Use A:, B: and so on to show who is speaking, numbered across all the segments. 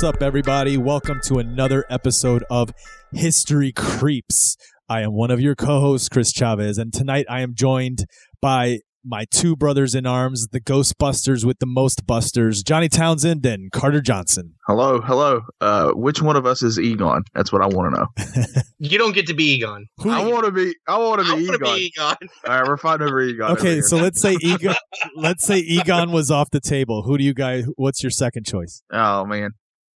A: what's up, everybody? Welcome to another episode of History Creeps. I am one of your co hosts, Chris Chavez, and tonight I am joined by my two brothers in arms, the Ghostbusters with the most busters, Johnny Townsend and Carter Johnson.
B: Hello, hello. Uh, which one of us is Egon? That's what I want to know.
C: You don't get to be Egon.
A: Who-
B: I want to be. I want to be Egon.
C: be Egon.
B: All right, we're fighting over Egon.
A: okay,
B: here.
A: so let's say Egon. let's say Egon was off the table. Who do you guys? What's your second choice?
B: oh man,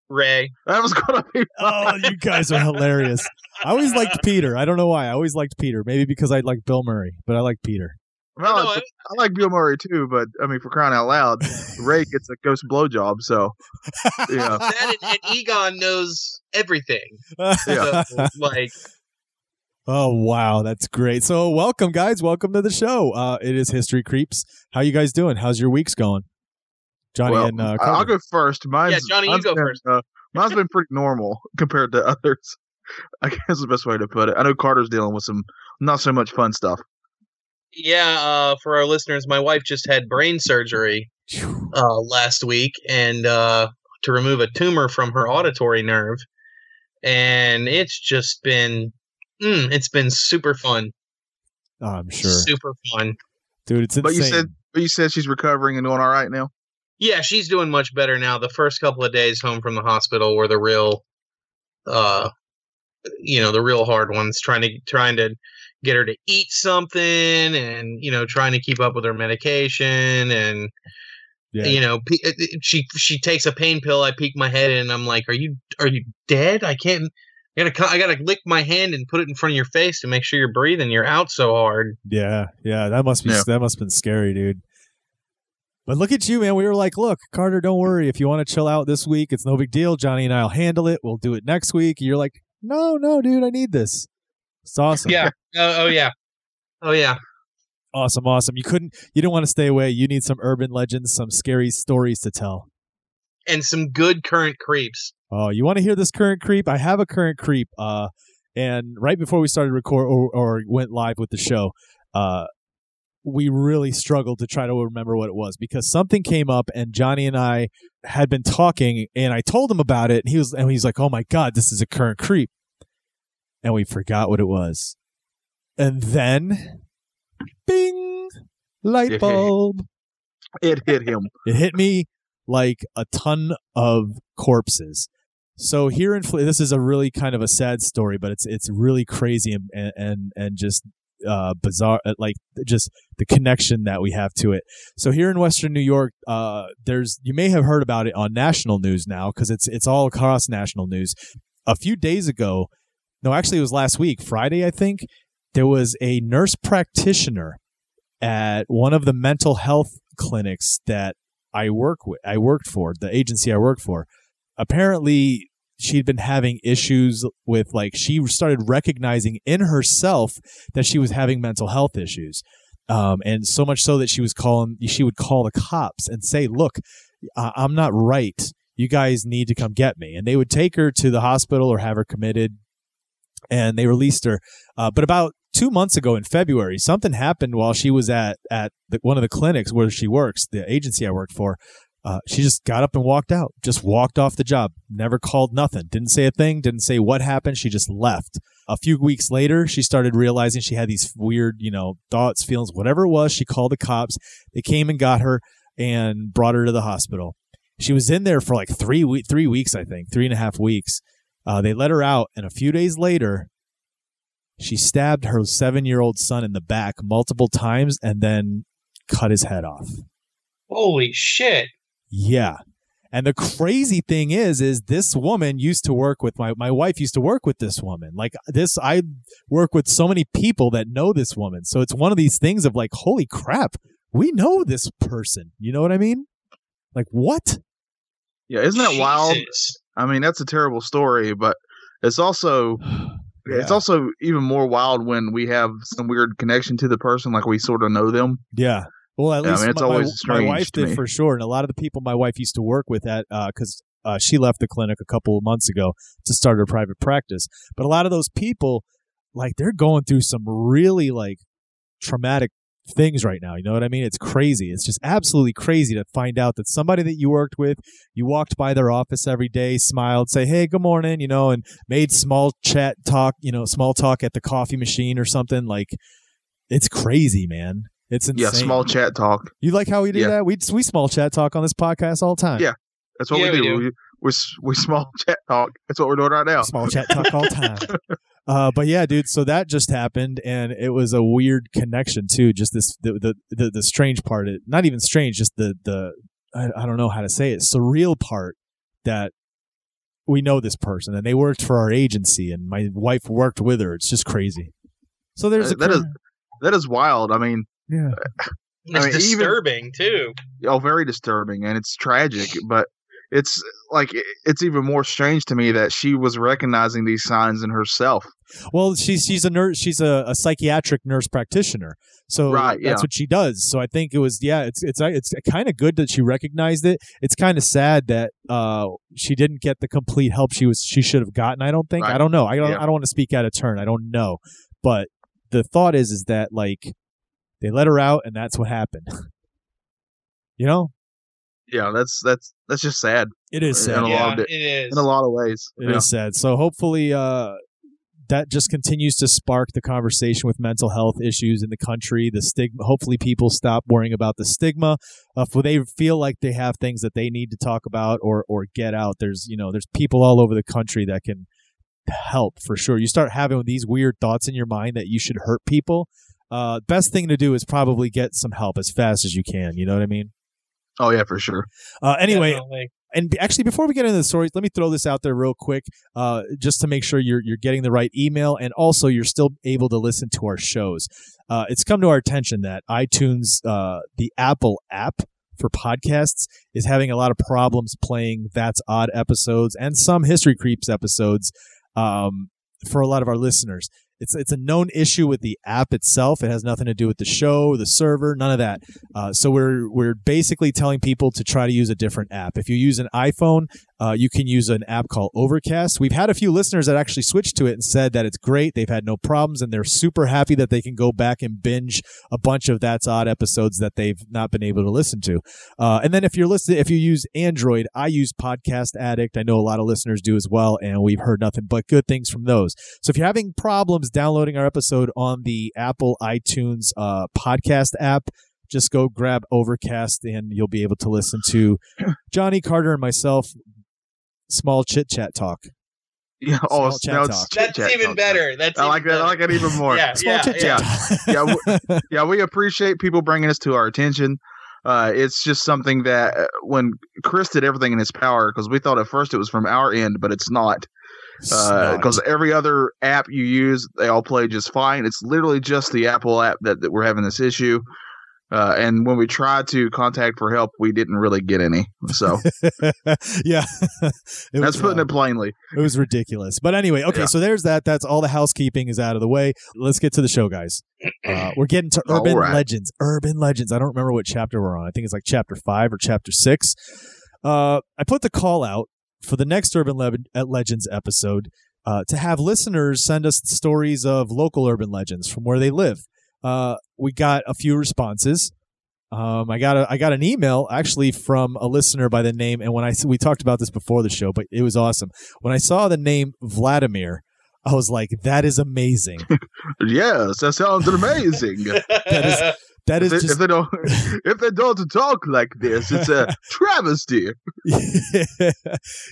C: Ray.
B: that was gonna be.
A: Oh, you guys are hilarious. I always liked Peter. I don't know why. I always liked Peter. Maybe because I like Bill Murray, but I like Peter.
B: Well,
C: No,
B: I, I like Bill Murray too, but I mean, for crying out loud, Ray gets a ghost blowjob. So yeah,
C: that and, and Egon knows everything.
B: Yeah.
C: So, like,
A: Oh wow, that's great. So welcome guys, welcome to the show. Uh it is History Creeps. How you guys doing? How's your weeks going? Johnny
B: well,
A: and uh
B: I- I'll go first. Mine's,
C: Yeah, Johnny, you go
B: been,
C: first.
B: Uh, mine's been pretty normal compared to others. I guess is the best way to put it. I know Carter's dealing with some not so much fun stuff.
C: yeah, uh, for our listeners, my wife just had brain surgery uh, last week and uh, to remove a tumor from her auditory nerve. And it's just been, mm, it's been super fun.
A: Oh, I'm sure.
C: Super fun.
A: Dude, it's insane.
B: But you said, but you said she's recovering and doing all right now.
C: Yeah, she's doing much better now. The first couple of days home from the hospital were the real, uh, you know, the real hard ones. Trying to trying to get her to eat something, and you know, trying to keep up with her medication, and
A: yeah.
C: you know, uh, she she takes a pain pill. I peek my head in, and I'm like, "Are you are you dead? I can't." I gotta, I gotta lick my hand and put it in front of your face to make sure you're breathing. You're out so hard.
A: Yeah, yeah, that must be
B: Yeah.
A: that must have been scary, dude. But look at you, man. We were like, look, Carter, don't worry. If you want to chill out this week, it's no big deal. Johnny and I'll handle it. We'll do it next week. You're like, no, no, dude, I need this. It's awesome.
C: Yeah. oh, oh yeah. Oh yeah.
A: Awesome, awesome. You couldn't you didn't want to stay away. You need some urban legends, some scary stories to tell.
C: And some good current creeps.
A: Oh, you want to hear this current creep? I have a current creep. Uh, and right before we started record or, or went live with the show, uh, we really struggled to try to remember what it was because something came up and Johnny and I had been talking and I told him about it and he was and he's like, "Oh my god, this is a current creep," and we forgot what it was. And then, bing, light bulb.
B: It hit him.
A: It hit me like a ton of corpses. So here in this is a really kind of a sad story, but it's it's really crazy and and and just uh, bizarre, uh, like just the connection that we have to it. So here in Western New York, uh, there's you may have heard about it on national news now because it's it's all across national news. A few days ago, no, actually it was last week, Friday, I think. There was a nurse practitioner at one of the mental health clinics that I work with. I worked for the agency I worked for. Apparently, she'd been having issues with like she started recognizing in herself that she was having mental health issues, um, and so much so that she was calling. She would call the cops and say, "Look, I'm not right. You guys need to come get me." And they would take her to the hospital or have her committed, and they released her. Uh, but about two months ago in February, something happened while she was at at the, one of the clinics where she works, the agency I worked for. Uh, she just got up and walked out, just walked off the job, never called nothing, didn't say a thing, didn't say what happened. She just left. A few weeks later, she started realizing she had these weird, you know, thoughts, feelings, whatever it was. She called the cops. They came and got her and brought her to the hospital. She was in there for like three we- three weeks, I think, three and a half weeks. Uh, they let her out, and a few days later, she stabbed her seven year old son in the back multiple times and then cut his head off.
C: Holy shit.
A: Yeah. And the crazy thing is, is this woman used to work with my my wife used to work with this woman. Like this, I work with so many people that know this woman. So it's one of these things of like, holy crap, we know this person. You know what I mean? Like what?
B: Yeah, isn't that wild? I mean, that's a terrible story, but it's also it's also even more wild when we have some weird connection to the person, like we sort of know them.
A: Yeah. Well, at
B: Yeah, I
A: least
B: mean, it's
A: my, my-
B: always
A: my
B: strange
A: wife did
B: me.
A: for sure, and a lot of the people my wife used to work with at because uh, she left the clinic a couple of months ago to start her private practice. But a lot of those people, like, they're going through some really like traumatic things right now. You know what I mean? It's crazy. It's just absolutely crazy to find out that somebody that you worked with, you walked by their office every day, smiled, say, "Hey, good morning," you know, and made small chat talk, you know, small talk at the coffee machine or something. Like, it's crazy, man. It's insane.
B: Yeah, small chat talk.
A: You like how we do
B: Yeah.
A: that? We we small chat talk on this podcast all the time.
B: Yeah. That's what
C: Yeah,
B: we
C: we
B: do.
C: do.
B: We, we we small chat talk. That's what we're doing right now.
A: small chat talk all time. Uh, but yeah, dude. So that just happened, and it was a weird connection too. Just this, the the the, the strange part. It, not even strange. Just the the I, I don't know how to say it. Surreal part that we know this person, and they worked for our agency, and my wife worked with her. It's just crazy. So there's a
B: Uh, that is that is wild. I mean,
A: yeah.
C: It's
B: I mean, even-
C: disturbing too.
B: oh, very disturbing, and it's tragic. But it's like it's even more strange to me that she was recognizing these signs in herself.
A: Well, she's she's a nurse. She's a, a psychiatric nurse practitioner. So
B: Right,
A: that's
B: yeah.
A: what she does. So I think it was yeah. It's it's it's kind of good that she recognized it. It's kind of sad that uh she didn't get the complete help she was she should have gotten. I don't think. I don't know. I don't
B: Yeah.
A: I don't want to speak out of turn. I don't know. But the thought is is that like they let her out and that's what happened. you know,
B: Yeah, that's that's that's just sad
A: it is
B: In
A: sad.
B: a lot of
C: it
B: di-
C: is.
B: in a lot of ways.
A: It is
B: Yeah.
A: sad. So hopefully, uh, that just continues to spark the conversation with mental health issues in the country. The stigma. Hopefully, people stop worrying about the stigma. Uh, if they feel like they have things that they need to talk about or or get out, there's you know there's people all over the country that can help for sure. You start having these weird thoughts in your mind that you should hurt people. Uh, best thing to do is probably get some help as fast as you can. You know what I mean?
B: Oh yeah, for sure.
A: Uh, anyway,
C: Definitely.
A: and actually before we get into the stories let me throw this out there real quick uh, just to make sure you're, you're getting the right email and also you're still able to listen to our shows uh, it's come to our attention that itunes uh, the apple app for podcasts is having a lot of problems playing that's odd episodes and some history creeps episodes um, for a lot of our listeners it's it's a known issue with the app itself. It has nothing to do with the show, the server, none of that. Uh, so we're we're basically telling people to try to use a different app. If you use an iPhone, uh, you can use an app called Overcast. We've had a few listeners that actually switched to it and said that it's great. They've had no problems and they're super happy that they can go back and binge a bunch of That's Odd episodes that they've not been able to listen to. Uh, and then if you're listening, if you use Android, I use Podcast Addict. I know a lot of listeners do as well, and we've heard nothing but good things from those. So if you're having problems downloading our episode on the Apple iTunes uh, podcast app, just go grab Overcast and you'll be able to listen to Johnny Carter and myself. Small chit chat talk.
B: Yeah. Oh,
A: Small chat
B: now
A: talk.
B: it's
C: That's
B: chit-chat
C: even
B: talk.
C: better. That's
B: I like
C: even
B: that. I like
C: better.
B: that even more.
C: Yeah,
A: Small
C: yeah,
A: chit
C: yeah.
A: chat.
B: Yeah, yeah, we appreciate people bringing this to our attention. Uh, it's just something that uh, when Chris did everything in his power, because we thought at first it was from our end, but it's not.
A: Snot.
B: Because every other app you use, they all play just fine. It's literally just the Apple app that, that we're having this issue. Uh, and when we tried to contact for help, we didn't really get any. So
A: yeah, It
B: that's
A: was,
B: putting
A: uh,
B: it plainly.
A: It was ridiculous. But anyway, okay,
B: Yeah.
A: so there's that. That's all the housekeeping is out of the way. Let's get to the show, guys. Uh, we're getting to urban
B: right.
A: legends. Urban legends. I don't remember what chapter we're on. I think it's like chapter five or chapter six. Uh, I put the call out for the next Urban Le- uh, Legends episode uh, to have listeners send us stories of local urban legends from where they live. Uh, we got a few responses. Um, I got a I got an email actually from a listener by the name, and when I we talked about this before the show, but it was awesome. When I saw the name Vladimir, I was like, "That is amazing.
B: Yes, that sounds amazing.
A: That That is
B: if, they,
A: just
B: if they don't, if they don't talk like this, it's a travesty.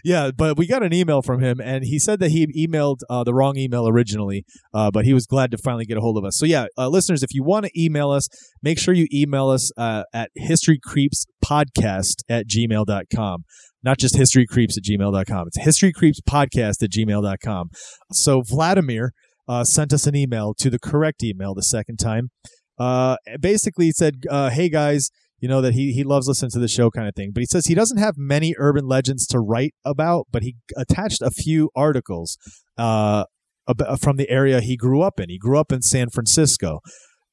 A: yeah, but we got an email from him, and he said that he emailed uh, the wrong email originally, uh, but he was glad to finally get a hold of us. So, yeah, uh, listeners, if you want to email us, make sure you email us uh, at historycreepspodcast at gmail.com. Not just historycreeps at gmail.com. It's historycreepspodcast at gmail.com. So, Vladimir uh, sent us an email to the correct email the second time. Uh, basically, he said, uh, Hey, guys, you know that he he loves listening to the show kind of thing. But he says he doesn't have many urban legends to write about but he attached a few articles uh ab- from the area he grew up in. He grew up in san francisco.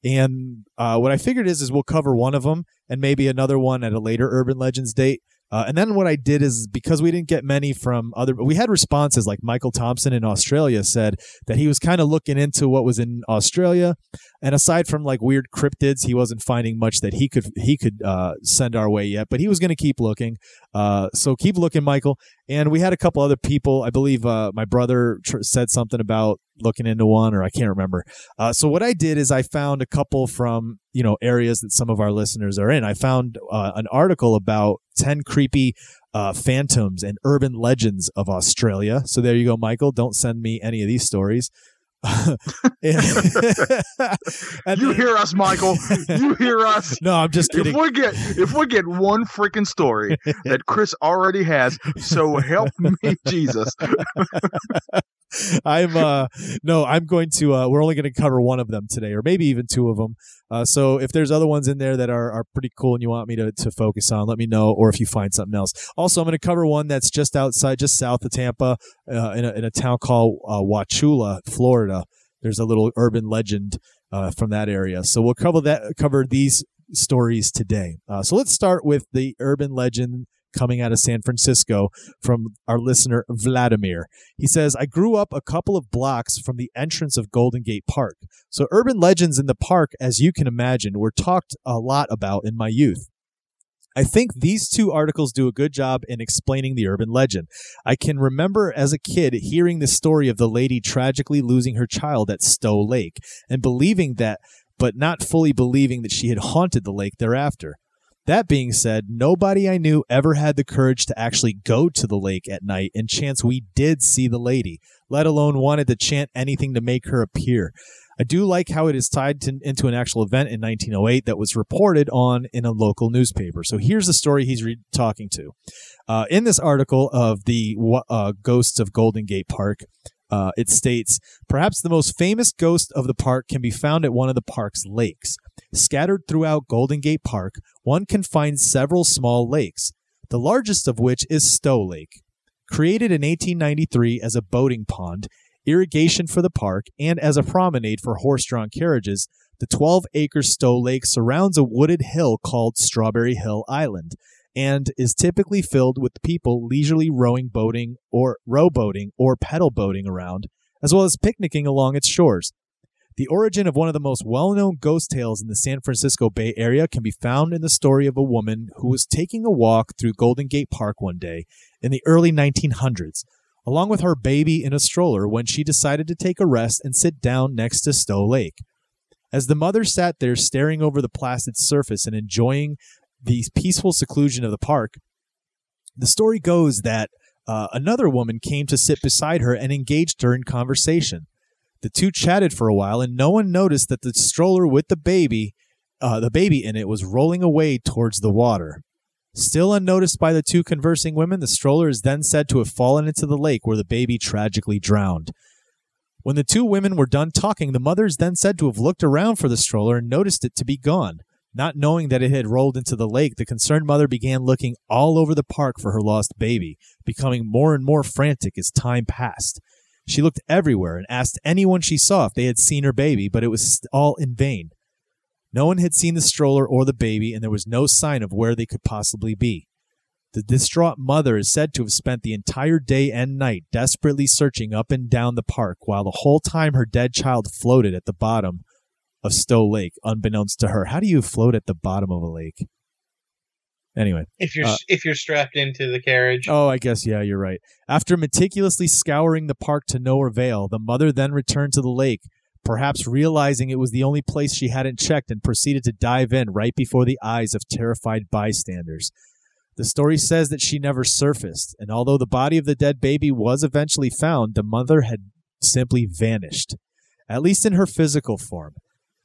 A: And uh, what i figured is is we'll cover one of them and maybe another one at a later urban legends date Uh, and then what I did is because we didn't get many from other, we had responses like Michael Thompson in Australia said that he was kind of looking into what was in Australia, and aside from like weird cryptids, he wasn't finding much that he could he could uh, send our way yet. But he was going to keep looking. Uh, so keep looking, Michael. And we had a couple other people. I believe uh, my brother tr- said something about looking into one, or I can't remember. Uh, so what I did is I found a couple from you know areas that some of our listeners are in. I found uh, an article about ten creepy uh, phantoms and urban legends of Australia. So there you go, Michael. Don't send me any of these stories.
B: And you hear us, Michael. You hear us.
A: No, I'm just kidding.
B: If we get if we get one freaking story that Chris already has, so help me Jesus.
A: I'm uh no, I'm going to uh we're only going to cover one of them today or maybe even two of them. Uh so if there's other ones in there that are are pretty cool and you want me to to focus on, let me know or if you find something else. Also, I'm going to cover one that's just outside just south of Tampa uh, in a in a town called uh, Wauchula, Florida. There's a little urban legend uh, from that area. So we'll cover that cover these stories today. Uh, so let's start with the urban legend coming out of San Francisco from our listener Vladimir. He says, I grew up a couple of blocks from the entrance of Golden Gate Park. So urban legends in the park, as you can imagine, were talked a lot about in my youth. I think these two articles do a good job in explaining the urban legend. I can remember as a kid hearing the story of the lady tragically losing her child at Stow Lake and believing that, but not fully believing that she had haunted the lake thereafter. That being said, nobody I knew ever had the courage to actually go to the lake at night and chance we did see the lady, let alone wanted to chant anything to make her appear. I do like how it is tied to, into an actual event in 1908 that was reported on in a local newspaper. So here's the story he's re- talking to. Uh, in this article of the uh, Ghosts of Golden Gate Park, uh, it states perhaps the most famous ghost of the park can be found at one of the park's lakes. Scattered throughout Golden Gate Park, one can find several small lakes, the largest of which is Stow Lake. Created in 1893 as a boating pond, irrigation for the park, and as a promenade for horse drawn carriages, the 12 acre Stow Lake surrounds a wooded hill called Strawberry Hill Island and is typically filled with people leisurely rowing boating or rowboating or pedal boating around, as well as picnicking along its shores. The origin of one of the most well known ghost tales in the San Francisco Bay Area can be found in the story of a woman who was taking a walk through Golden Gate Park one day in the early 1900s, along with her baby in a stroller when she decided to take a rest and sit down next to Stow Lake. As the mother sat there staring over the placid surface and enjoying the peaceful seclusion of the park, the story goes that uh, another woman came to sit beside her and engaged her in conversation. The two chatted for a while, and no one noticed that the stroller with the baby, uh, the baby in it, was rolling away towards the water. Still unnoticed by the two conversing women, the stroller is then said to have fallen into the lake where the baby tragically drowned. When the two women were done talking, the mother is then said to have looked around for the stroller and noticed it to be gone. Not knowing that it had rolled into the lake, the concerned mother began looking all over the park for her lost baby, becoming more and more frantic as time passed. She looked everywhere and asked anyone she saw if they had seen her baby, but it was all in vain. No one had seen the stroller or the baby, and there was no sign of where they could possibly be. The distraught mother is said to have spent the entire day and night desperately searching up and down the park, while the whole time her dead child floated at the bottom of Stow Lake, unbeknownst to her. How do you float at the bottom of a lake? Anyway,
C: if you're
A: uh,
C: if you're strapped into the carriage.
A: Oh, I guess yeah, you're right. After meticulously scouring the park to no avail, the mother then returned to the lake, perhaps realizing it was the only place she hadn't checked, and proceeded to dive in right before the eyes of terrified bystanders. The story says that she never surfaced, and although the body of the dead baby was eventually found, the mother had simply vanished, at least in her physical form.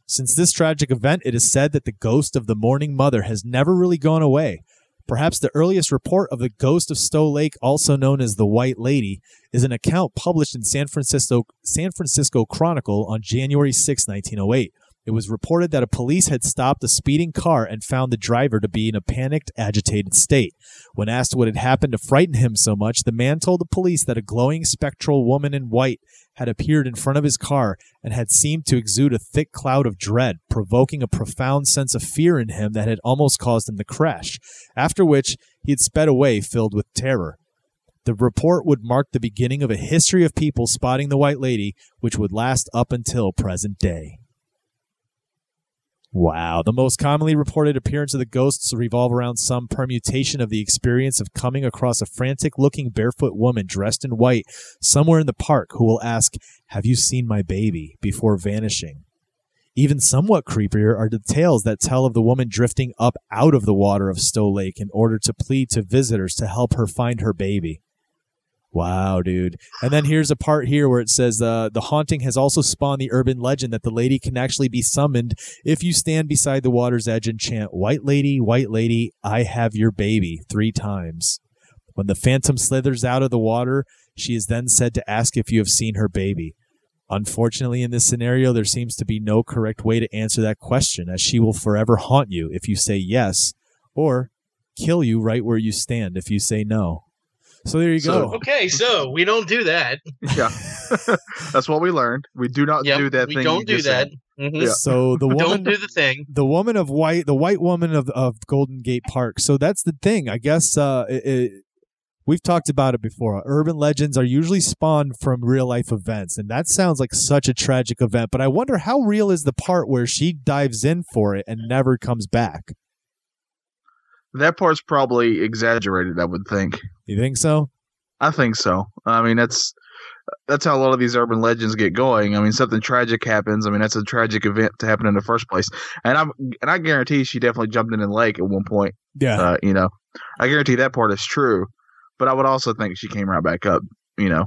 A: Since this tragic event, it is said that the ghost of the mourning mother has never really gone away. Perhaps the earliest report of the ghost of Stow Lake, also known as the White Lady, is an account published in San Francisco San Francisco Chronicle on January 6, 1908, It was reported that a police had stopped a speeding car and found the driver to be in a panicked, agitated state. When asked what had happened to frighten him so much, the man told the police that a glowing spectral woman in white had appeared in front of his car and had seemed to exude a thick cloud of dread, provoking a profound sense of fear in him that had almost caused him to crash, after which he had sped away filled with terror. The report would mark the beginning of a history of people spotting the White Lady, which would last up until present day. Wow. The most commonly reported appearance of the ghosts revolve around some permutation of the experience of coming across a frantic looking barefoot woman dressed in white somewhere in the park who will ask, Have you seen my baby? before vanishing. Even somewhat creepier are the tales that tell of the woman drifting up out of the water of Stow Lake in order to plead to visitors to help her find her baby. Wow, dude. And then here's a part here where it says uh, the haunting has also spawned the urban legend that the lady can actually be summoned if you stand beside the water's edge and chant, White Lady, White Lady, I have your baby, three times. When the phantom slithers out of the water, she is then said to ask if you have seen her baby. Unfortunately, in this scenario, there seems to be no correct way to answer that question, as she will forever haunt you if you say yes, or kill you right where you stand if you say no. So there you
B: So-
A: go.
C: Okay, so we don't do that.
B: Yeah, that's what we learned. We do not
C: Yep,
B: do that
C: we
B: thing.
C: don't do that.
B: said.
C: Mhm.
B: Yeah.
A: So the woman Don't
C: do the thing.
A: the woman of white, the white woman of of Golden Gate Park. So that's the thing. I guess uh, it, it, we've talked about it before. Urban legends are usually spawned from real life events, and that sounds like such a tragic event. But I wonder how real is the part where she dives in for it and never comes back.
B: That part's probably exaggerated. I would think.
A: You think so?
B: I think so. I mean, that's that's how a lot of these urban legends get going. I mean, something tragic happens. I mean, that's a tragic event to happen in the first place. And I'm and I guarantee she definitely jumped in the lake at one point.
A: Yeah.
B: Uh, you know, I guarantee that part is true. But I would also think she came right back up. You know,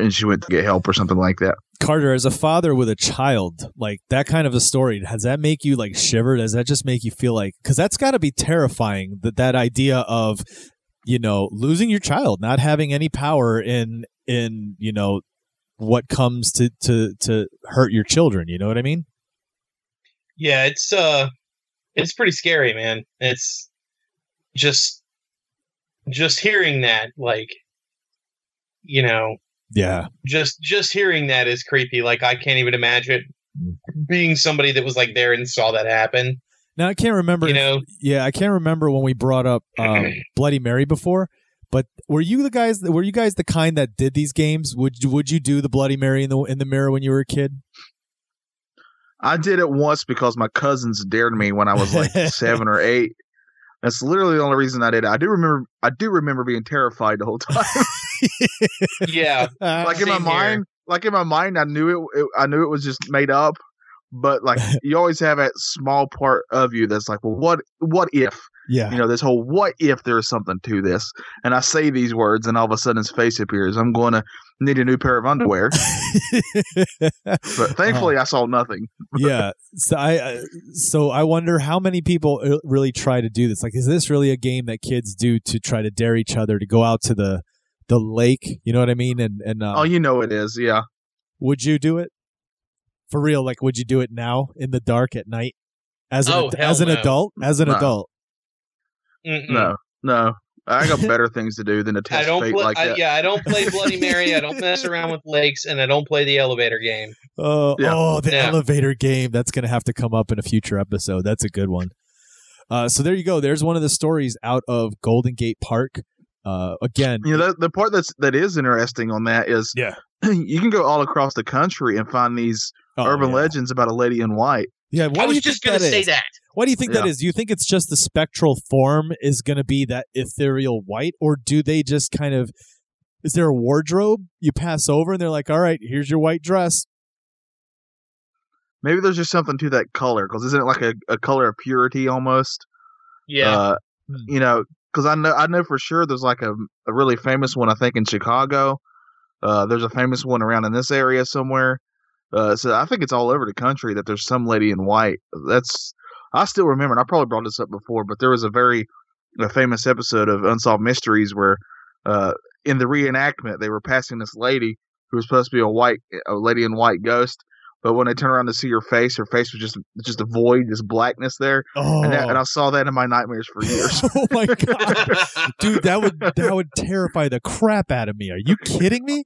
B: and she went to get help or something like that.
A: Carter, as a father with a child, like that kind of a story, does that make you like shiver? Does that just make you feel like? Because that's got to be terrifying. That that idea of, you know, losing your child, not having any power in in you know what comes to to to hurt your children. You know what I mean?
C: Yeah, it's uh it's pretty scary, man. It's just just hearing that like you know,
A: Yeah.
C: just just hearing that is creepy. Like I can't even imagine being somebody that was like there and saw that happen.
A: Now I can't remember.
C: You
A: if-
C: know,
A: yeah, I can't remember when we brought up um, Bloody Mary before. But were you the guys? Were you guys the kind that did these games? Would you, would you do the Bloody Mary in the in the mirror when you were a kid?
B: I did it once because my cousins dared me when I was like seven or eight. That's literally the only reason I did it. I do remember. I do remember being terrified the whole time.
C: yeah,
B: like in my mind, like in my mind, I knew it, it. I knew it was just made up. But like you always have that small part of you that's like, well, what? What if?
A: yeah.
B: You know, this whole what if there's something to this? And I say these words, and all of a sudden his face appears. I'm going to need a new pair of underwear. But thankfully, I saw nothing.
A: yeah. So I uh, so I wonder how many people uh, really try to do this. Like, is this really a game that kids do to try to dare each other to go out to the the lake? You know what I mean? And and uh,
B: oh, you know it is. Yeah.
A: would you do it for real? Like, would you do it now in the dark at night as an
C: Oh,
A: ad- as an
C: no.
A: adult? As an
B: No.
A: adult?
C: Mm-mm.
B: No. No. I got better things to do than to
C: I
B: test
C: don't
B: fate
C: play.
B: like
C: I,
B: that.
C: yeah, I don't play Bloody Mary. I don't mess around with lakes, and I don't play the elevator game.
A: Oh,
B: Yeah.
A: oh, the
C: Yeah.
A: elevator game. That's going to have to come up in a future episode. That's a good one. Uh, so there you go. There's one of the stories out of Golden Gate Park. Uh, again,
B: You know, the, the part that's that is interesting on that is
A: Yeah.
B: you can go all across the country and find these
A: oh,
B: urban
A: yeah.
B: legends about a lady in white.
A: Yeah, what
C: I was
A: you
C: just gonna
A: that
C: say
A: is?
C: that.
A: What do you think that
B: Yeah.
A: is? Do you think it's just the spectral form is going to be that ethereal white, or do they just kind of? Is there a wardrobe you pass over and they're like, "All right, here's your white dress."
B: Maybe there's just something to that color because isn't it like a, a color of purity almost?
C: Yeah,
B: Uh,
A: Hmm.
B: you know, because I know I know for sure there's like a, a really famous one I think in Chicago. Uh, there's a famous one around in this area somewhere. Uh, so I think it's all over the country that there's some lady in white. That's I still remember. And I probably brought this up before, but there was a very a famous episode of Unsolved Mysteries where, uh, in the reenactment, they were passing this lady who was supposed to be a white a lady in white ghost, but when I turn around to see her face, her face was just just a void, just blackness there,
A: Oh,
B: and, that, and I saw that in my nightmares for years.
A: oh my god, dude, that would that would terrify the crap out of me. Are you kidding me?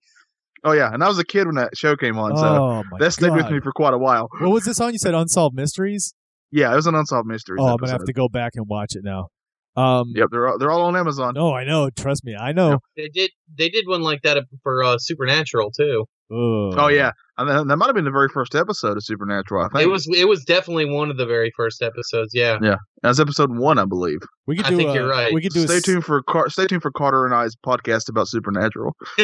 B: oh yeah, and I was a kid when that show came on, so
A: oh
B: that stayed with me for quite a while.
A: What was this on? You said Unsolved Mysteries.
B: Yeah, it was an unsolved Mysteries.
A: Oh, I'm gonna have to go back and watch it now. Um,
B: Yep, they're all, they're all on Amazon.
A: No, I know. Trust me, I know.
C: they did they did one like that for uh, Supernatural too.
A: Ugh.
B: Oh yeah, and that, that might have been the very first episode of Supernatural. I think
C: It was it was definitely one of the very first episodes. Yeah, Yeah.
B: That was episode one, I believe.
A: we could
C: I
A: do.
C: think
A: a,
C: you're right.
A: We could do.
B: Stay
A: s-
B: tuned for Car- stay tuned for Carter and I's podcast about Supernatural.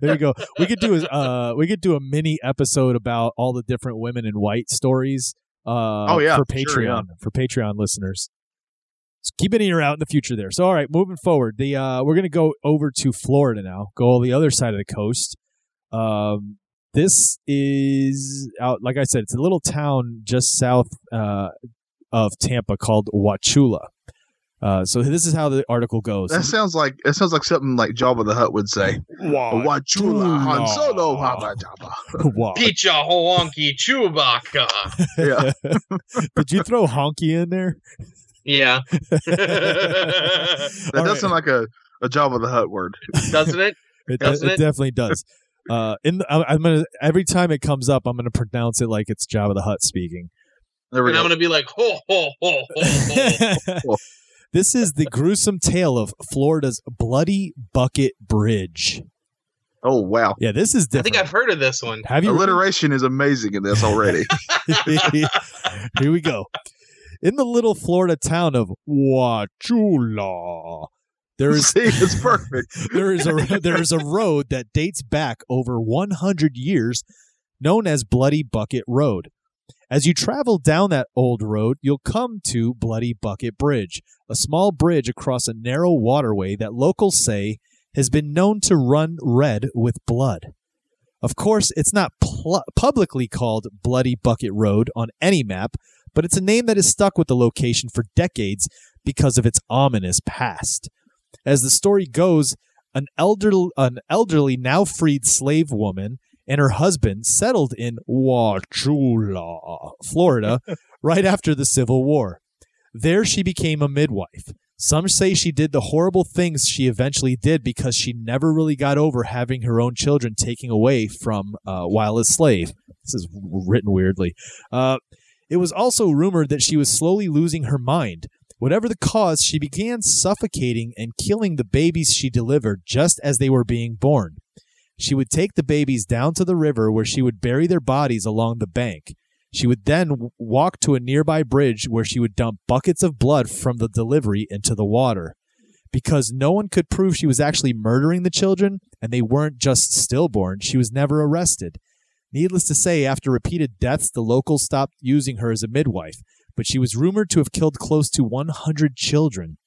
A: there you go. We could do a uh, we could do a mini episode about all the different women in white stories. Uh,
B: Oh, yeah,
A: for Patreon
B: sure, yeah.
A: for Patreon listeners. So keep an ear out in the future there. So all right, moving forward, the uh, we're gonna go over to Florida now. Go on the other side of the coast. Um, this is out. Like I said, it's a little town just south uh, of Tampa called Wauchula. Uh, so this is how the article goes.
B: That sounds like it sounds like something like Jabba the Hutt would say. Wauchula Han Solo Haba Jabba.
A: Wa-
C: Pizza Hawonki Chewbacca.
B: Yeah,
A: Did you throw honky in there?
C: Yeah,
B: that
A: All
B: does
A: right.
B: sound like a a Jabba the Hutt word.
C: doesn't it?
A: It,
C: Doesn't
A: it
C: it?
A: definitely does. Uh, in the, I, I'm gonna every time it comes up, I'm gonna pronounce it like it's Jabba the Hutt speaking.
B: There we
C: And I'm gonna be like ho ho ho ho ho.
A: this is the gruesome tale of Florida's Bloody Bucket Bridge.
B: Oh wow,
A: Yeah, this is
C: I think I've heard of this one.
A: Have you?
B: alliteration is amazing in this already.
A: Here we go. In the little Florida town of Wauchula, there is
B: See, it's perfect.
A: there is a there is a road that dates back over 100 years known as Bloody Bucket Road. As you travel down that old road, you'll come to Bloody Bucket Bridge, a small bridge across a narrow waterway that locals say has been known to run red with blood. Of course, it's not pl- publicly called Bloody Bucket Road on any map, but it's a name that has stuck with the location for decades because of its ominous past. As the story goes, an elderly, an elderly now freed slave woman and her husband settled in Wauchula, Florida, right after the Civil War. There she became a midwife. Some say she did the horrible things she eventually did because she never really got over having her own children taken away from uh, while a slave. This is written weirdly. Uh, it was also rumored that she was slowly losing her mind. Whatever the cause, she began suffocating and killing the babies she delivered just as they were being born. She would take the babies down to the river where she would bury their bodies along the bank. She would then walk to a nearby bridge where she would dump buckets of blood from the delivery into the water. Because no one could prove she was actually murdering the children and they weren't just stillborn, she was never arrested. Needless to say, after repeated deaths, the locals stopped using her as a midwife, but she was rumored to have killed close to 100 children.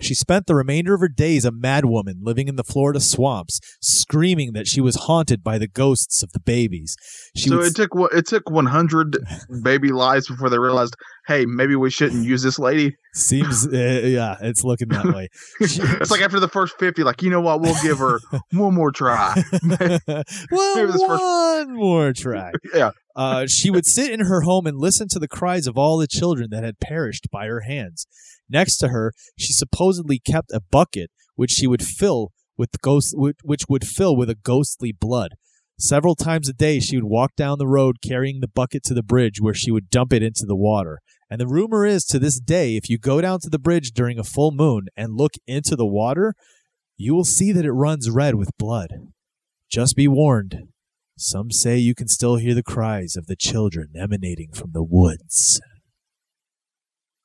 A: She spent the remainder of her days a madwoman living in the Florida swamps, screaming that she was haunted by the ghosts of the babies. She
B: so
A: would
B: it took it took 100 baby lives before they realized, hey, maybe we shouldn't use this lady.
A: seems uh, yeah, it's looking that way. She-
B: it's like after the first 50, like you know what, we'll give her one more try.
A: well,
B: Maybe this first-
A: one more try.
B: Yeah.
A: Uh, she would sit in her home and listen to the cries of all the children that had perished by her hands. Next to her, she supposedly kept a bucket which she would fill with ghost, which would fill with a ghostly blood. Several times a day, she would walk down the road carrying the bucket to the bridge where she would dump it into the water. And the rumor is to this day, if you go down to the bridge during a full moon and look into the water, you will see that it runs red with blood. Just be warned. Some say you can still hear the cries of the children emanating from the woods.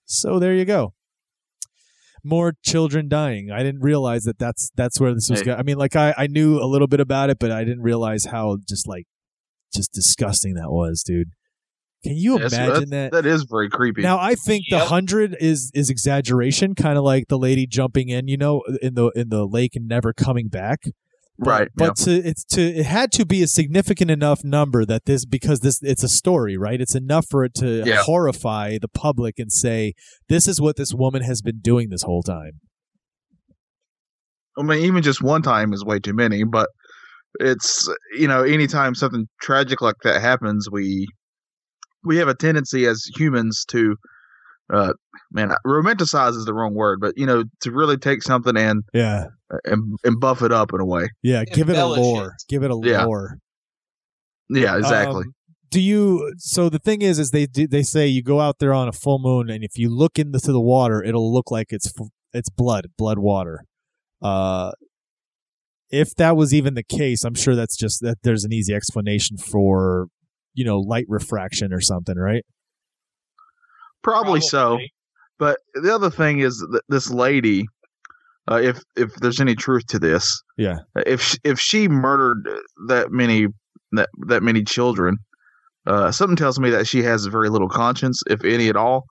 A: So there you go. More children dying. I didn't realize that that's that's where this was
B: Hey.
A: going. I mean, like I I knew a little bit about it, but I didn't realize how just like just disgusting that was, dude. Can you
B: Yes,
A: imagine that?
B: That is very creepy.
A: Now I think the hundred is is exaggeration, kind of like the lady jumping in, you know, in the in the lake and never coming back. But,
B: right.
A: But to it's to it had to be a significant enough number that this because this it's a story, right? It's enough for it to
B: Yeah.
A: horrify the public and say this is what this woman has been doing this whole time.
B: I mean, even just one time is way too many, but it's you know anytime something tragic like that happens, we we have a tendency as humans to uh man romanticize is the wrong word but you know to really take something and
A: Yeah.
B: and, and buff it up in a way
A: Yeah. Give it a lore.
C: it.
A: Give it a
B: Yeah.
A: lore.
B: yeah exactly
A: Um, do you? So the thing is, is they they say you go out there on a full moon, and if you look into the water, it'll look like it's it's blood, blood water. Uh, if that was even the case, I'm sure that's just that there's an easy explanation for you know light refraction or something, right?
B: Probably, so but the other thing is that this lady uh, if if there's any truth to this
A: Yeah.
B: if sh- if she murdered that many that that many children uh something tells me that she has very little conscience if any at all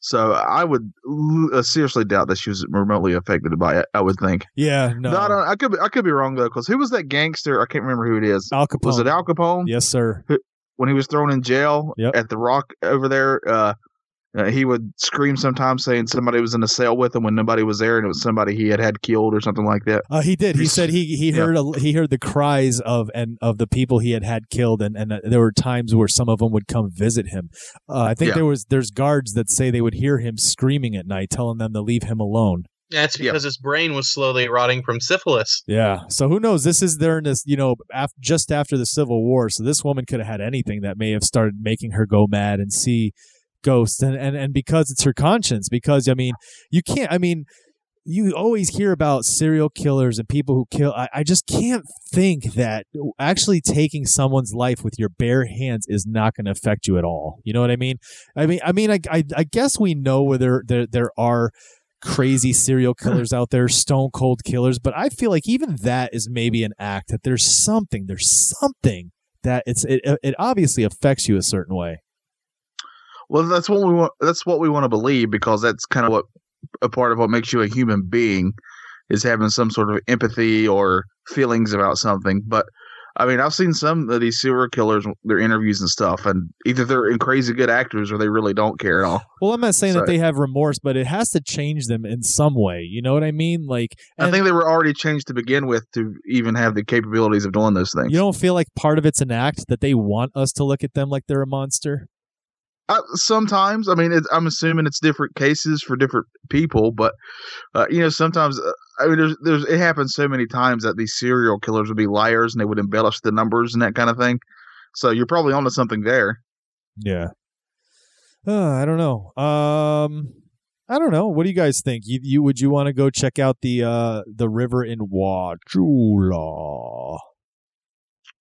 B: so i would uh, seriously doubt that she was remotely affected by it i would think
A: Yeah. No.
B: no, I, don't, I could be, I could be wrong though because who was that gangster i can't remember who it is
A: Al Capone.
B: was it al capone
A: Yes, sir.
B: when he was thrown in jail
A: Yep.
B: at the rock over there uh uh, he would scream sometimes saying somebody was in a cell with him when nobody was there and it was somebody he had had killed or something like that
A: Uh, he did. He said he he
B: yeah.
A: heard a, he heard the cries of and of the people he had had killed, and and uh, there were times where some of them would come visit him. Uh, I think
B: Yeah.
A: there was there's guards that say they would hear him screaming at night, telling them to leave him alone.
C: That's
B: Yep.
C: because his brain was slowly rotting from syphilis.
A: Yeah. So who knows? This is during this, you know, af- just after the Civil War. So this woman could have had anything that may have started making her go mad and see ghosts, and and and because it's her conscience. Because I mean, you can't. I mean. You always hear about serial killers and people who kill. I, I just can't think that actually taking someone's life with your bare hands is not going to affect you at all. You know what I mean? I mean, I mean, I, I, I guess we know where there there there are crazy serial killers out there, stone cold killers, but I feel like even that is maybe an act that there's something, there's something that it's it, it obviously affects you a certain way.
B: Well that's what we want that's what we want to believe because that's kind of what a part of what makes you a human being is having some sort of empathy or feelings about something but I mean, I've seen some of these serial killers, their interviews and stuff, and either they're in crazy good actors or they really don't care at all.
A: Well, I'm not saying that they have remorse, but it has to change them in some way. You know what I mean? Like,
B: I think they were already changed to begin with to even have the capabilities of doing those things.
A: you don't feel like part of it's an act that they want us to look at them like they're a monster.
B: Uh, sometimes, I mean, it's, I'm assuming it's different cases for different people, but uh, you know, sometimes uh, I mean, there's, there's, it happens so many times that these serial killers would be liars and they would embellish the numbers and that kind of thing. So you're probably onto something there.
A: Yeah. Uh, I don't know. Um, I don't know. What do you guys think? You, you would you want to go check out the uh the river in Wauchula?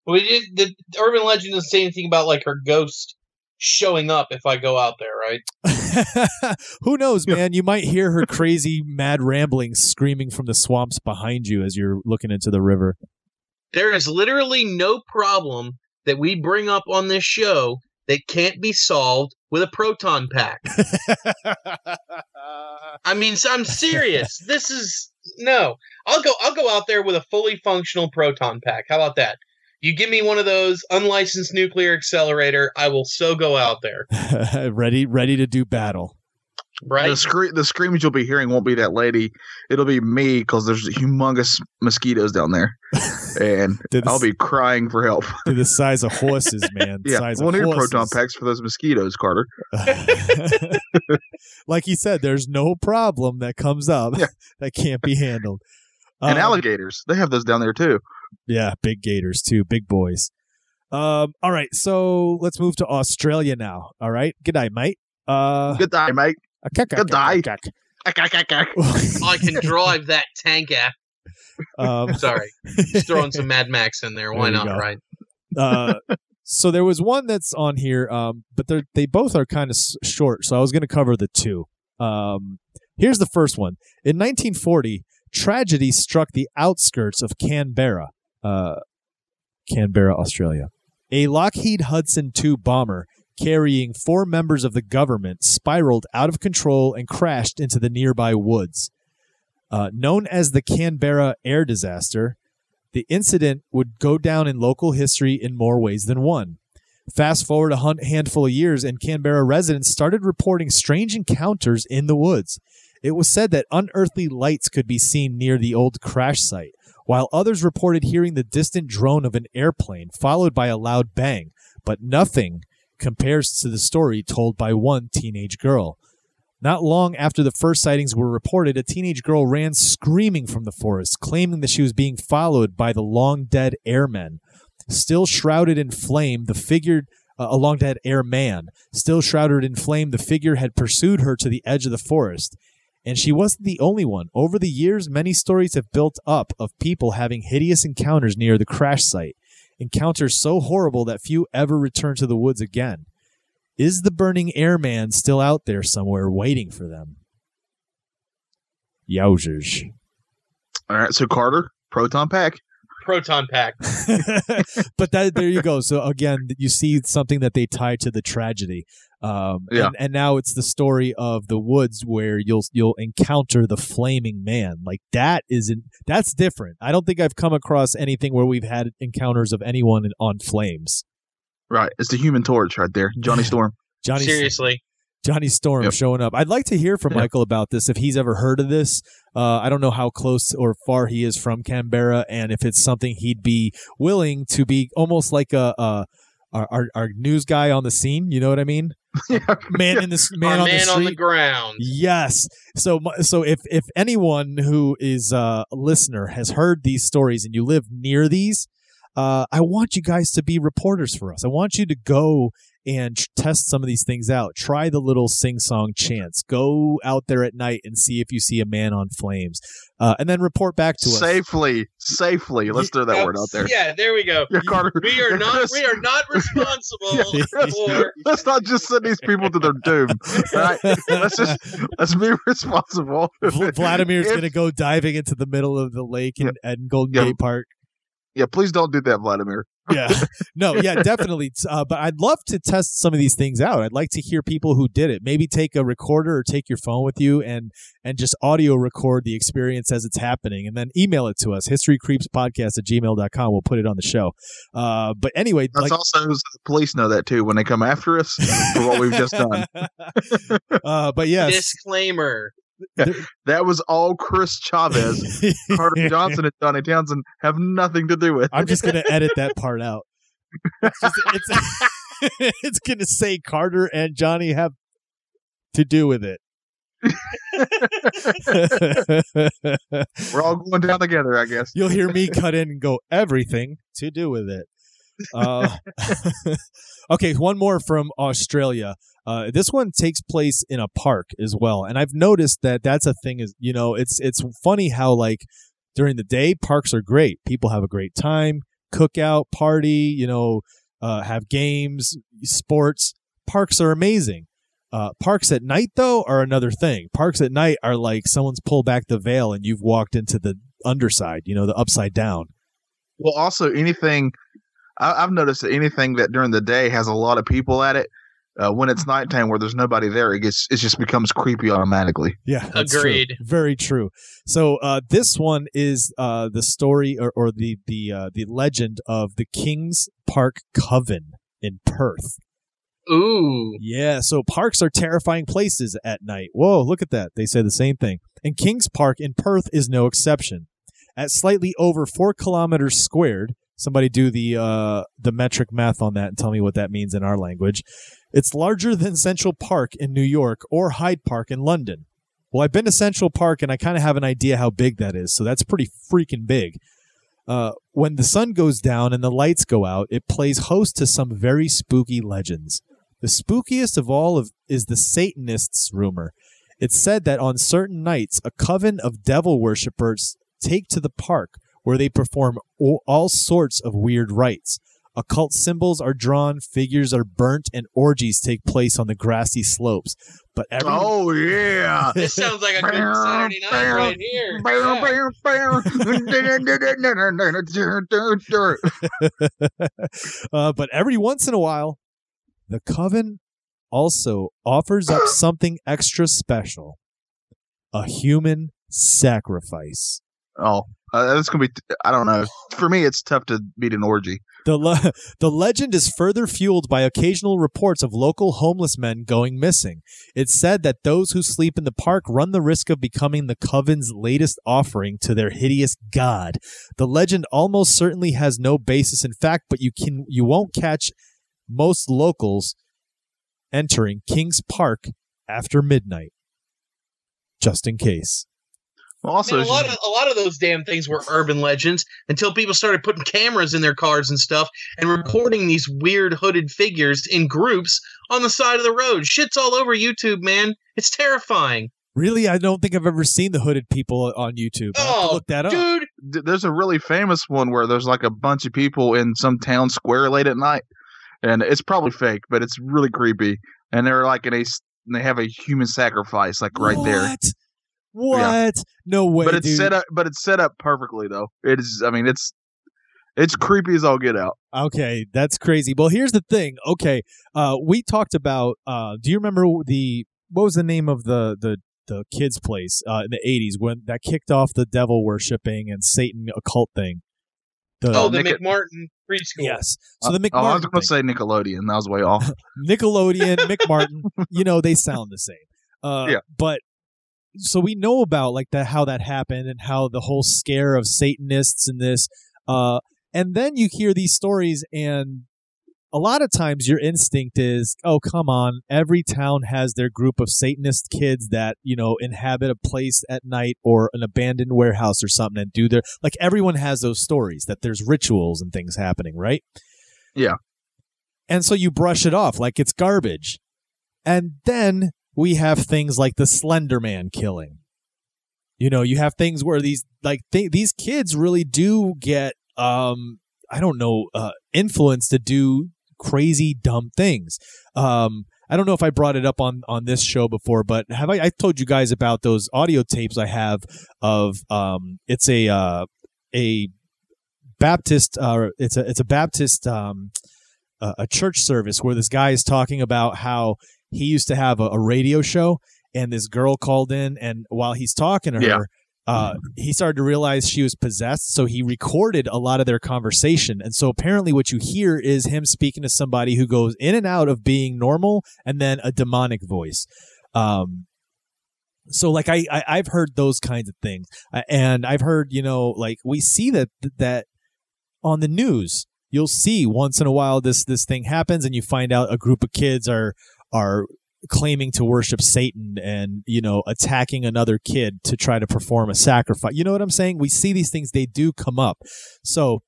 C: We did the urban legend doesn't say anything about like her ghost showing up if I go out there, right?
A: Who knows, man? You might hear her crazy, mad ramblings screaming from the swamps behind you as you're looking into the river.
C: There is literally no problem that we bring up on this show that can't be solved with a proton pack. I mean, so I'm serious. this is no. I'll go. I'll go out there with a fully functional proton pack. How about that? You give me one of those unlicensed nuclear accelerator, I will so go out there.
A: ready, ready to do battle.
C: Right?
B: The, scre- the screams you'll be hearing won't be that lady. It'll be me because there's humongous mosquitoes down there. And
A: the,
B: I'll be crying for help.
A: to the size of horses, man.
B: Yeah,
A: size
B: we'll
A: of
B: need
A: horses.
B: proton packs for those mosquitoes, Carter.
A: like he said, there's no problem that comes up
B: Yeah.
A: that can't be handled.
B: And
A: Um,
B: alligators, they have those down there too.
A: Yeah, big gators too, big boys. Um, all right, so let's move to Australia now. All right, good night, mate. Uh,
B: Good day, mate. Good day. I
C: I can drive that tanker.
A: um,
C: Sorry. Just throwing some Mad Max in there. Why
A: There
C: not,
A: go.
C: right?
A: uh, so there was one that's on here, um, but they they both are kind of s- short. So I was going to cover the two. Um, here's the first one. In 1940, tragedy struck the outskirts of Canberra, uh, Canberra, Australia. A Lockheed Hudson II bomber carrying four members of the government spiraled out of control and crashed into the nearby woods. Uh, known as the Canberra air disaster, the incident would go down in local history in more ways than one. Fast forward a handful of years, and Canberra residents started reporting strange encounters in the woods. It was said that unearthly lights could be seen near the old crash site, while others reported hearing the distant drone of an airplane followed by a loud bang, but nothing compares to the story told by one teenage girl. Not long after the first sightings were reported, a teenage girl ran screaming from the forest, claiming that she was being followed by the long dead airmen. Still shrouded in flame, the figure, uh, a long dead airman, still shrouded in flame, the figure had pursued her to the edge of the forest. And she wasn't the only one. Over the years, many stories have built up of people having hideous encounters near the crash site, encounters so horrible that few ever return to the woods again. Is the burning airman still out there somewhere waiting for them? Yowzers.
B: All right, so Carter, proton pack.
C: Proton pack.
A: but that there you go. So again, you see something that they tie to the tragedy. Um,
B: Yeah.
A: and, and now it's the story of the woods where you'll you'll encounter the flaming man. Like that isn't that's different. I don't think I've come across anything where we've had encounters of anyone in, on flames.
B: Right, it's the Human Torch right there, Johnny Storm.
A: Johnny
C: Seriously.
A: Johnny Storm
B: Yep.
A: showing up. I'd like to hear from
B: Yeah.
A: Michael about this if he's ever heard of this. Uh, I don't know how close or far he is from Canberra, and if it's something he'd be willing to be almost like a, a our, our our news guy on the scene. You know what I mean?
B: yeah,
A: Man in this man on the
C: man
A: street.
C: on the ground.
A: Yes. So so if if anyone who is a listener has heard these stories and you live near these, uh, I want you guys to be reporters for us. I want you to go and test some of these things out. Try the little sing song chants. Go out there at night and see if you see a man on flames, uh, and then report back to us.
B: safely, safely. Let's throw that
C: Yeah,
B: word out there.
C: Yeah, there we go.
B: Yeah, Carter.
C: We are not
B: Chris-
C: we are not responsible
B: Chris,
C: for
B: let's not just send these people to their doom. Right? let's just let's be responsible.
A: Vl- Vladimir's
B: If-
A: going to go diving into the middle of the lake in, in Golden
B: Yeah.
A: Gate Park.
B: Yeah, please don't do that, Vladimir.
A: Yeah. No yeah definitely. Uh, but i'd love to test some of these things out. I'd like to hear people who did it. Maybe take a recorder or take your phone with you and and just audio record the experience as it's happening and then email it to us historycreepspodcast at gmail.com we'll put it on the show. Uh, but anyway
B: That's
A: like
B: also the police know that too when they come after us for what we've just done.
A: uh, but yes.
C: Disclaimer.
B: That was all Chris Chavez. Carter Johnson and Johnny Townsend have nothing to do with.
A: i'm just gonna edit that part out it's, just, it's, it's gonna say carter and johnny have to do with it
B: We're all going down together, I guess.
A: You'll hear me cut in and go everything to do with it. Uh, okay, one more from Australia. Uh, this one takes place in a park as well, and I've noticed that that's a thing. Is you know, it's it's funny how like during the day parks are great. People have a great time, cookout, party. You know, uh, have games, sports. Parks are amazing. Uh, parks at night, though, are another thing. Parks at night are like someone's pulled back the veil and you've walked into the underside, you know, the upside down.
B: Well, also anything I, I've noticed that anything that during the day has a lot of people at it, uh, when it's nighttime where there's nobody there, it gets it just becomes creepy automatically.
A: Yeah, that's true.
C: Agreed.
A: Very true. So uh, this one is uh, the story or, or the the uh, the legend of the Kings Park Coven in Perth.
C: Ooh.
A: Yeah, so parks are terrifying places at night. Whoa, look at that. They say the same thing. And Kings Park in Perth is no exception. At slightly over four kilometers squared, somebody do the uh, the metric math on that and tell me what that means in our language. It's larger than Central Park in New York or Hyde Park in London. Well, I've been to Central Park and I kind of have an idea how big that is, so that's pretty freaking big. Uh, when the sun goes down and the lights go out, it plays host to some very spooky legends. The spookiest of all of is the Satanists rumor. It's said that on certain nights, a coven of devil worshippers take to the park where they perform all, all sorts of weird rites. Occult symbols are drawn, figures are burnt, and orgies take place on the grassy slopes. But every
B: Oh yeah.
C: This sounds like a good Saturday night right here.
A: uh, but every once in a while, the coven also offers up something extra special a human sacrifice.
B: Oh, Uh, that's gonna be. I don't know. For me, it's tough to beat an orgy.
A: The, le- the legend is further fueled by occasional reports of local homeless men going missing. It's said that those who sleep in the park run the risk of becoming the coven's latest offering to their hideous god. The legend almost certainly has no basis in fact, but you can you won't catch most locals entering Kings Park after midnight. Just in case.
B: Well, also,
C: Man, a lot of a lot of those damn things were urban legends until people started putting cameras in their cars and stuff and recording these weird hooded figures in groups on the side of the road. Shit's all over YouTube, man. It's terrifying.
A: Really, I don't think I've ever seen the hooded people on YouTube. I have to
C: Oh,
A: look that up.
C: Dude,
B: there's a really famous one where there's like a bunch of people in some town square late at night, and it's probably fake, but it's really creepy. And they're like in a, s- and they have a human sacrifice like right there.
A: What? What? No way,
B: but it's
A: dude.
B: set up, but it's set up perfectly though. It is. I mean, it's it's creepy as all get out.
A: Okay, that's crazy. Well, here's the thing. Okay, uh, we talked about. Uh, do you remember the what was the name of the the the kids' place uh, in the '80s when that kicked off the devil worshipping and Satan occult thing? The,
C: oh, the
B: Nick-
C: McMartin preschool.
A: yes. So the
B: oh, I was going to say Nickelodeon. That was way off.
A: Nickelodeon, McMartin, you know, they sound the same. Uh,
B: Yeah.
A: But so we know about like that how that happened and how the whole scare of Satanists and this. Uh, and then you hear these stories, and a lot of times your instinct is, oh, come on. Every town has their group of Satanist kids that, you know, inhabit a place at night or an abandoned warehouse or something and do their. Like everyone has those stories that there's rituals and things happening, right?
B: Yeah.
A: And so you brush it off like it's garbage. And then we have things like the Slender Man killing. You know, you have things where these like th- these kids really do get um I don't know uh influence to do crazy dumb things. Um I don't know if I brought it up on on this show before, but have I I told you guys about those audio tapes I have of um it's a uh a Baptist uh it's a it's a Baptist um a church service where this guy is talking about how he used to have a, a radio show and this girl called in and while he's talking to
B: Yeah.
A: her uh, he started to realize she was possessed so he recorded a lot of their conversation. And so apparently what you hear is him speaking to somebody who goes in and out of being normal and then a demonic voice. Um, so like I, I i've heard those kinds of things. Uh, and i've heard you know like we see that that on the news you'll see once in a while this this thing happens and you find out a group of kids are are claiming to worship Satan and you know attacking another kid to try to perform a sacrifice. You know what I'm saying? We see these things they do come up. So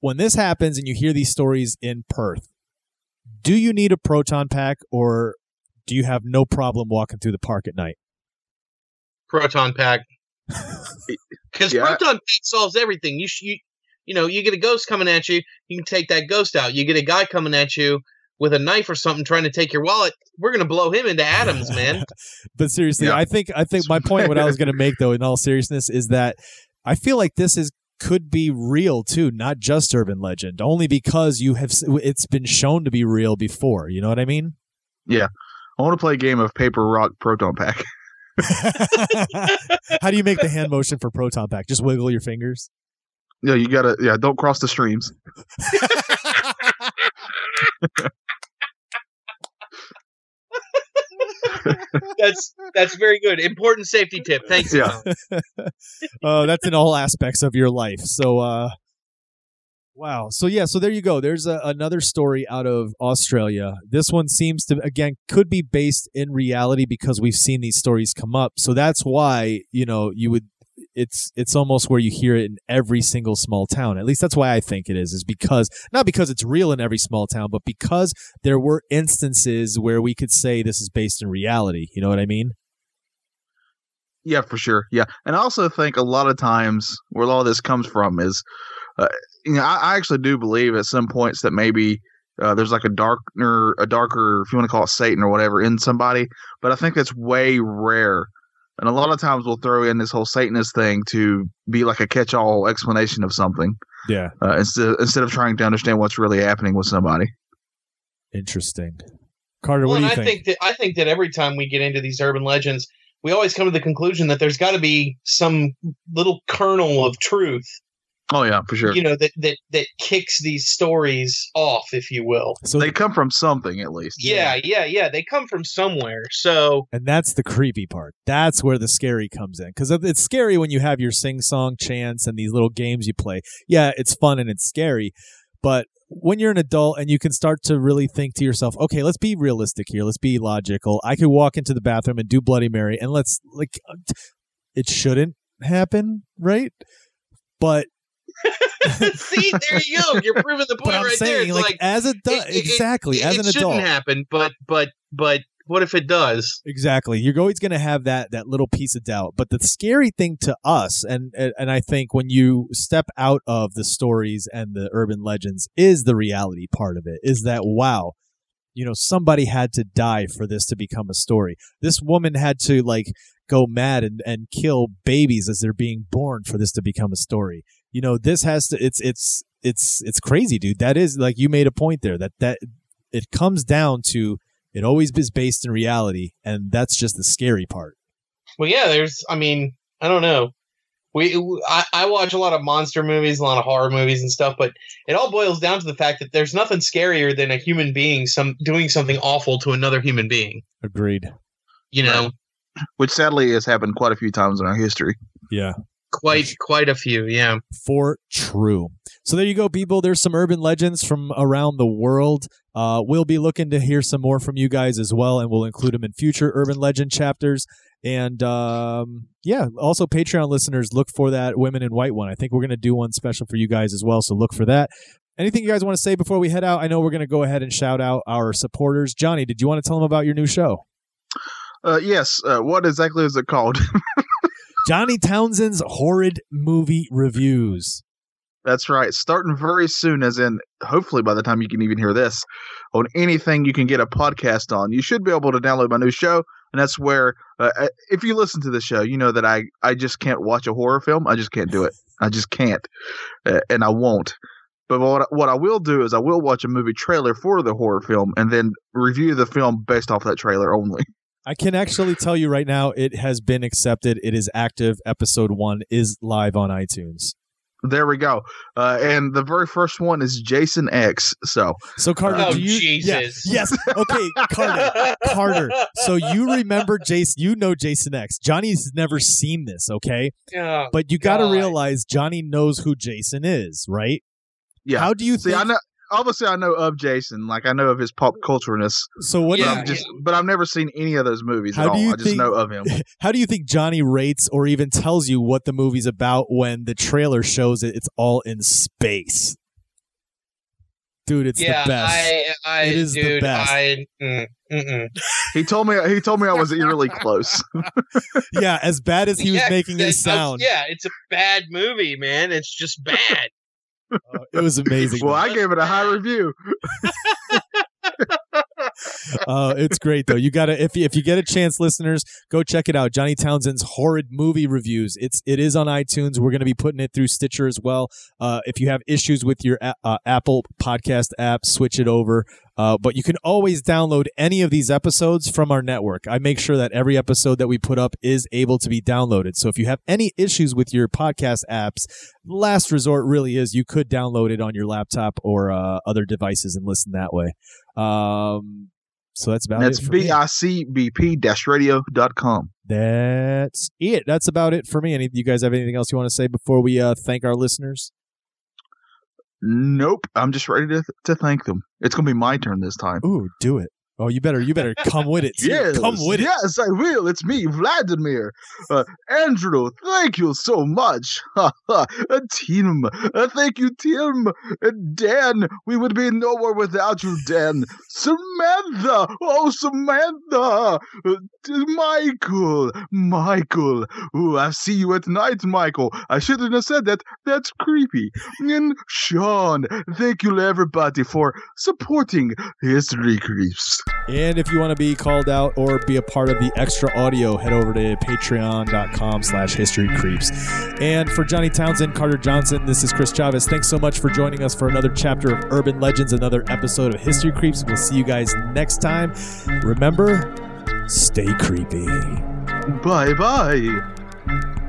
A: when this happens and you hear these stories in Perth, do you need a proton pack or do you have no problem walking through the park at night?
C: Proton pack. Because
B: Yeah.
C: proton pack solves everything. You, sh- you you know, you get a ghost coming at you, you can take that ghost out. You get a guy coming at you with a knife or something trying to take your wallet. We're gonna blow him into atoms, man.
A: but seriously,
B: Yeah.
A: I think I think my point, what I was going to make though, in all seriousness, is that I feel like this is could be real too, not just urban legend. Only because you have it's been shown to be real before. You know what I mean?
B: Yeah, I want to play a game of paper rock proton pack.
A: How do you make the hand motion for proton pack? Just wiggle your fingers.
B: Yeah, you gotta. Yeah, don't cross the streams.
C: That's that's very good. Important safety tip. Thanks.
B: Yeah.
C: Tom.
A: uh, that's in all aspects of your life. So, uh, wow. So yeah. So there you go. There's a, another story out of Australia. This one seems to again could be based in reality because we've seen these stories come up. So that's why you know you would. It's it's almost where you hear it in every single small town. At least that's why I think it is. Is because not because it's real in every small town, but because there were instances where we could say this is based in reality. You know what I mean?
B: Yeah, for sure. Yeah, and I also think a lot of times where all this comes from is, uh, you know, I, I actually do believe at some points that maybe uh, there's like a darker, a darker, if you want to call it Satan or whatever, in somebody. But I think that's way rare. And a lot of times we'll throw in this whole Satanist thing to be like a catch-all explanation of something
A: Yeah.
B: uh, instead instead of trying to understand what's really happening with somebody.
A: Interesting. Carter,
C: Well,
A: what do you
C: I
A: think?
C: think that I think that every time we get into these urban legends, we always come to the conclusion that there's got to be some little kernel of truth
B: Oh yeah, for sure.
C: you know that that that kicks these stories off if you will
A: So
B: they come from something at least.
C: yeah yeah yeah they come from somewhere so
A: And that's the creepy part. That's where the scary comes in. Because it's scary when you have your sing song chants and these little games you play. Yeah, it's fun and it's scary. But when you're an adult and you can start to really think to yourself, okay, let's be realistic here. Let's be logical. I could walk into the bathroom and do Bloody Mary and let's, like, uh, it shouldn't happen, right? But,
C: see there you go you're proving the point right there
A: saying,
C: it's
A: like,
C: like,
A: as
C: it- it-
A: exactly, as
C: it
A: an
C: shouldn't happen but but but what if it does
A: Exactly. You're always going to have that that little piece of doubt. But the scary thing to us, and and I think when you step out of the stories and the urban legends, is the reality part of it. Is that wow, you know, somebody had to die for this to become a story. This woman had to like go mad and and kill babies as they're being born for this to become a story. You know, this has to. It's it's it's it's crazy, dude. That is like you made a point there. That that it comes down to it always is based in reality, and that's just the scary part.
C: well yeah there's i mean i don't know we I, I watch a lot of monster movies a lot of horror movies and stuff but it all boils down to the fact that there's nothing scarier than a human being some doing something awful to another human being
A: Agreed.
C: you know
B: Which sadly has happened quite a few times in our history.
A: Yeah.
C: Quite quite a few yeah
A: For true. So there you go, people. There's some urban legends from around the world. Uh, we'll be looking to hear some more from you guys as well, and we'll include them in future urban legend chapters. And um, yeah, also Patreon listeners, look for that women in white one. I think we're going to do one special for you guys as well. So look for that. Anything you guys want to say before we head out? I know we're going to go ahead and shout out our supporters. Johnny, did you want to tell them about your new show?
B: Uh, yes. Uh, what exactly is it called?
A: Johnny Townsend's horrid movie reviews.
B: That's right. Starting very soon, as in hopefully by the time you can even hear this, on anything you can get a podcast on. You should be able to download my new show, and that's where uh, uh, if you listen to the show, you know that I I just can't watch a horror film. I just can't do it. I just can't, uh, and I won't. But what what I will do is I will watch a movie trailer for the horror film and then review the film based off that trailer only.
A: I can actually tell you right now, it has been accepted. It is active. Episode one is live on iTunes.
B: There we go. Uh, and the very first one is Jason X. So
A: So Carter,
C: Oh,
A: do you? yeah,
C: Jesus.
A: yes. Okay, Carter. Carter. So you remember Jason? You know Jason X. Johnny's never seen this, okay?
C: Yeah.
A: But you got to realize Johnny knows who Jason is, right?
B: yeah.
A: How do you
B: See,
A: think?
B: I know. Obviously, I know of Jason. Like I know of his pop cultureness.
A: so what?
B: But,
C: Yeah,
B: I'm
A: you,
B: just, but I've never seen any of those movies
A: How
B: at
A: do
B: all.
A: you
B: I just
A: think-
B: know of him.
A: How do you think Johnny rates or even tells you what the movie's about when the trailer shows it? It's all in space. Dude, it's
C: yeah,
A: the best.
C: I, I,
A: It is the best.
C: I, mm, mm-mm.
B: He told me. He told me I was eerily close.
A: yeah, as bad as he was making it sound,
C: Yeah, it's a bad movie, man. It's just bad.
A: Uh, it was amazing.
B: well, I gave it a high review.
A: uh, it's great though. You gotta if you, if you get a chance, listeners, go check it out. Johnny Townsend's horrid movie reviews. It's it is on iTunes. We're gonna be putting it through Stitcher as well. Uh, if you have issues with your uh, Apple Podcast app, switch it over. Uh, but you can always download any of these episodes from our network. I make sure that every episode that we put up is able to be downloaded. So if you have any issues with your podcast apps, last resort really is you could download it on your laptop or uh, other devices and listen that way. Um, so that's about
B: That's
A: it. for me.
B: b i c b p dash radio dot com.
A: That's it. That's about it for me. Any you guys have anything else you want to say before we uh, thank our listeners?
B: Nope. I'm just ready to to thank them. It's gonna be my turn this time.
A: Ooh, do it. Oh, you better you better come with it.
B: Yes,
A: come with it.
B: yes, I will. It's me, Vladimir. Uh, Andrew, thank you so much. Uh, Tim, uh, thank you, Tim. Uh, Dan, we would be nowhere without you, Dan. Samantha, oh Samantha. Uh, Michael, Michael. Ooh, I see you at night, Michael. I shouldn't have said that. That's creepy. And Sean, thank you everybody for supporting History Creeps.
A: And if you want to be called out or be a part of the extra audio, head over to patreon.com slash history creeps. And for Johnny Townsend, Carter Johnson, this is Chris Chavez. Thanks so much for joining us for another chapter of Urban Legends, another episode of History Creeps. We'll see you guys next time. Remember, stay creepy.
B: Bye bye.